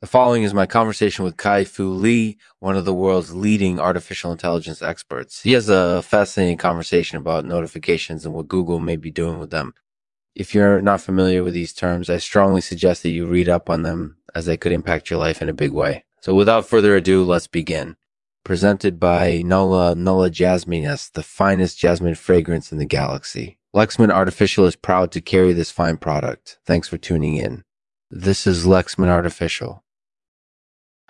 The following is my conversation with Kai Fu Lee, one of the world's leading artificial intelligence experts. He has a fascinating conversation about notifications and what Google may be doing with them. If you're not familiar with these terms, I strongly suggest that you read up on them as they could impact your life in a big way. So without further ado, let's begin. Presented by Nola Nola Jasminess, the finest jasmine fragrance in the galaxy. Lexman Artificial is proud to carry this fine product. Thanks for tuning in. This is Lexman Artificial.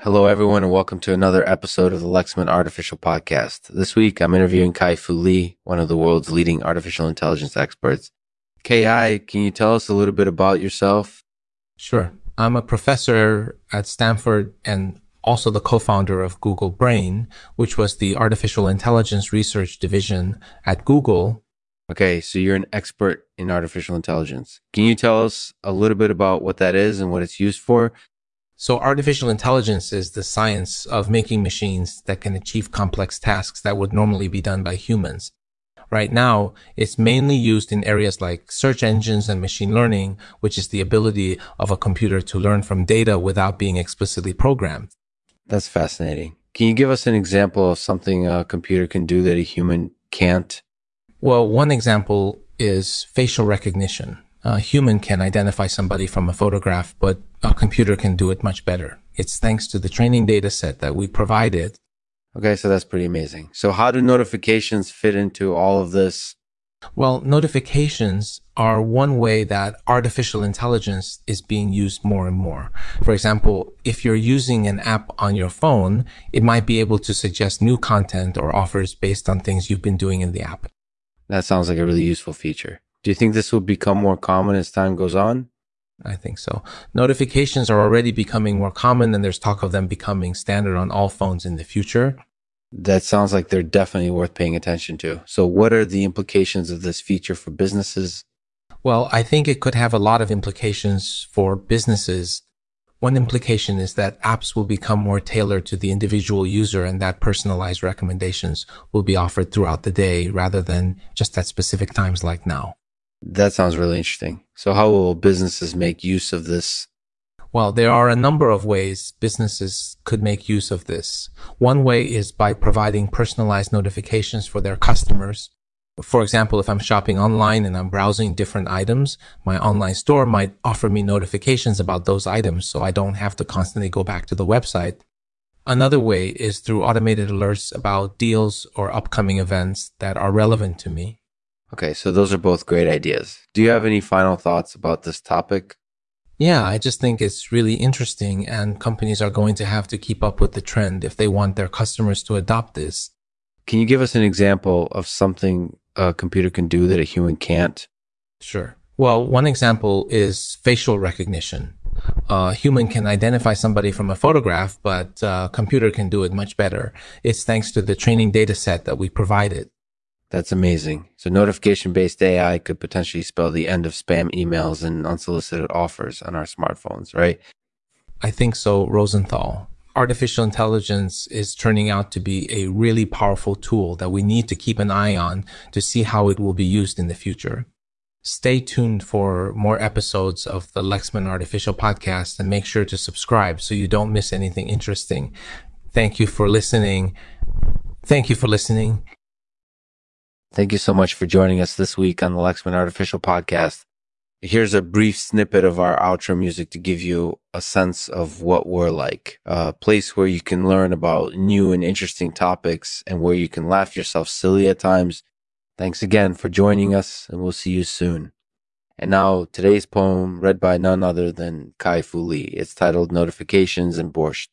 Hello, everyone, and welcome to another episode of the Lexman Artificial Podcast. This week, I'm interviewing Kai Fu Lee, one of the world's leading artificial intelligence experts. Kai, can you tell us a little bit about yourself? Sure. I'm a professor at Stanford and also the co-founder of Google Brain, which was the artificial intelligence research division at Google. Okay, so you're an expert in artificial intelligence. Can you tell us a little bit about what that is and what it's used for? So artificial intelligence is the science of making machines that can achieve complex tasks that would normally be done by humans. Right now, it's mainly used in areas like search engines and machine learning, which is the ability of a computer to learn from data without being explicitly programmed. That's fascinating. Can you give us an example of something a computer can do that a human can't? Well, one example is facial recognition a human can identify somebody from a photograph, but a computer can do it much better. It's thanks to the training data set that we provided. Okay, so that's pretty amazing. So how do notifications fit into all of this? Well, notifications are one way that artificial intelligence is being used more and more. For example, if you're using an app on your phone, it might be able to suggest new content or offers based on things you've been doing in the app. That sounds like a really useful feature. Do you think this will become more common as time goes on? I think so. Notifications are already becoming more common and there's talk of them becoming standard on all phones in the future. That sounds like they're definitely worth paying attention to. So what are the implications of this feature for businesses? Well, I think it could have a lot of implications for businesses. One implication is that apps will become more tailored to the individual user and that personalized recommendations will be offered throughout the day rather than just at specific times like now. That sounds really interesting. So how will businesses make use of this? Well, there are a number of ways businesses could make use of this. One way is by providing personalized notifications for their customers. For example, if I'm shopping online and I'm browsing different items, my online store might offer me notifications about those items so I don't have to constantly go back to the website. Another way is through automated alerts about deals or upcoming events that are relevant to me. Okay, so those are both great ideas. Do you have any final thoughts about this topic? Yeah, I just think it's really interesting and companies are going to have to keep up with the trend if they want their customers to adopt this. Can you give us an example of something a computer can do that a human can't? Sure. Well, one example is facial recognition. A human can identify somebody from a photograph, but a computer can do it much better. It's thanks to the training data set that we provided. That's amazing. So notification based AI could potentially spell the end of spam emails and unsolicited offers on our smartphones, right? I think so, Rosenthal. Artificial intelligence is turning out to be a really powerful tool that we need to keep an eye on to see how it will be used in the future. Stay tuned for more episodes of the Lexman Artificial Podcast and make sure to subscribe so you don't miss anything interesting. Thank you for listening. Thank you for listening. Thank you so much for joining us this week on the Lexman Artificial Podcast. Here's a brief snippet of our outro music to give you a sense of what we're like. A place where you can learn about new and interesting topics and where you can laugh yourself silly at times. Thanks again for joining us and we'll see you soon. And now today's poem read by none other than Kai Fu Lee. It's titled Notifications and Borscht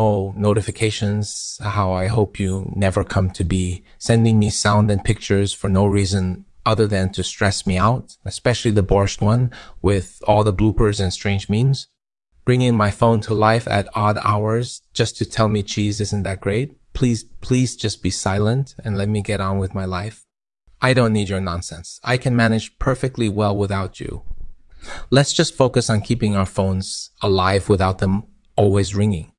oh, notifications, how I hope you never come to be, sending me sound and pictures for no reason other than to stress me out, especially the borscht one with all the bloopers and strange memes. Bringing my phone to life at odd hours just to tell me cheese isn't that great. Please, please just be silent and let me get on with my life. I don't need your nonsense. I can manage perfectly well without you. Let's just focus on keeping our phones alive without them always ringing.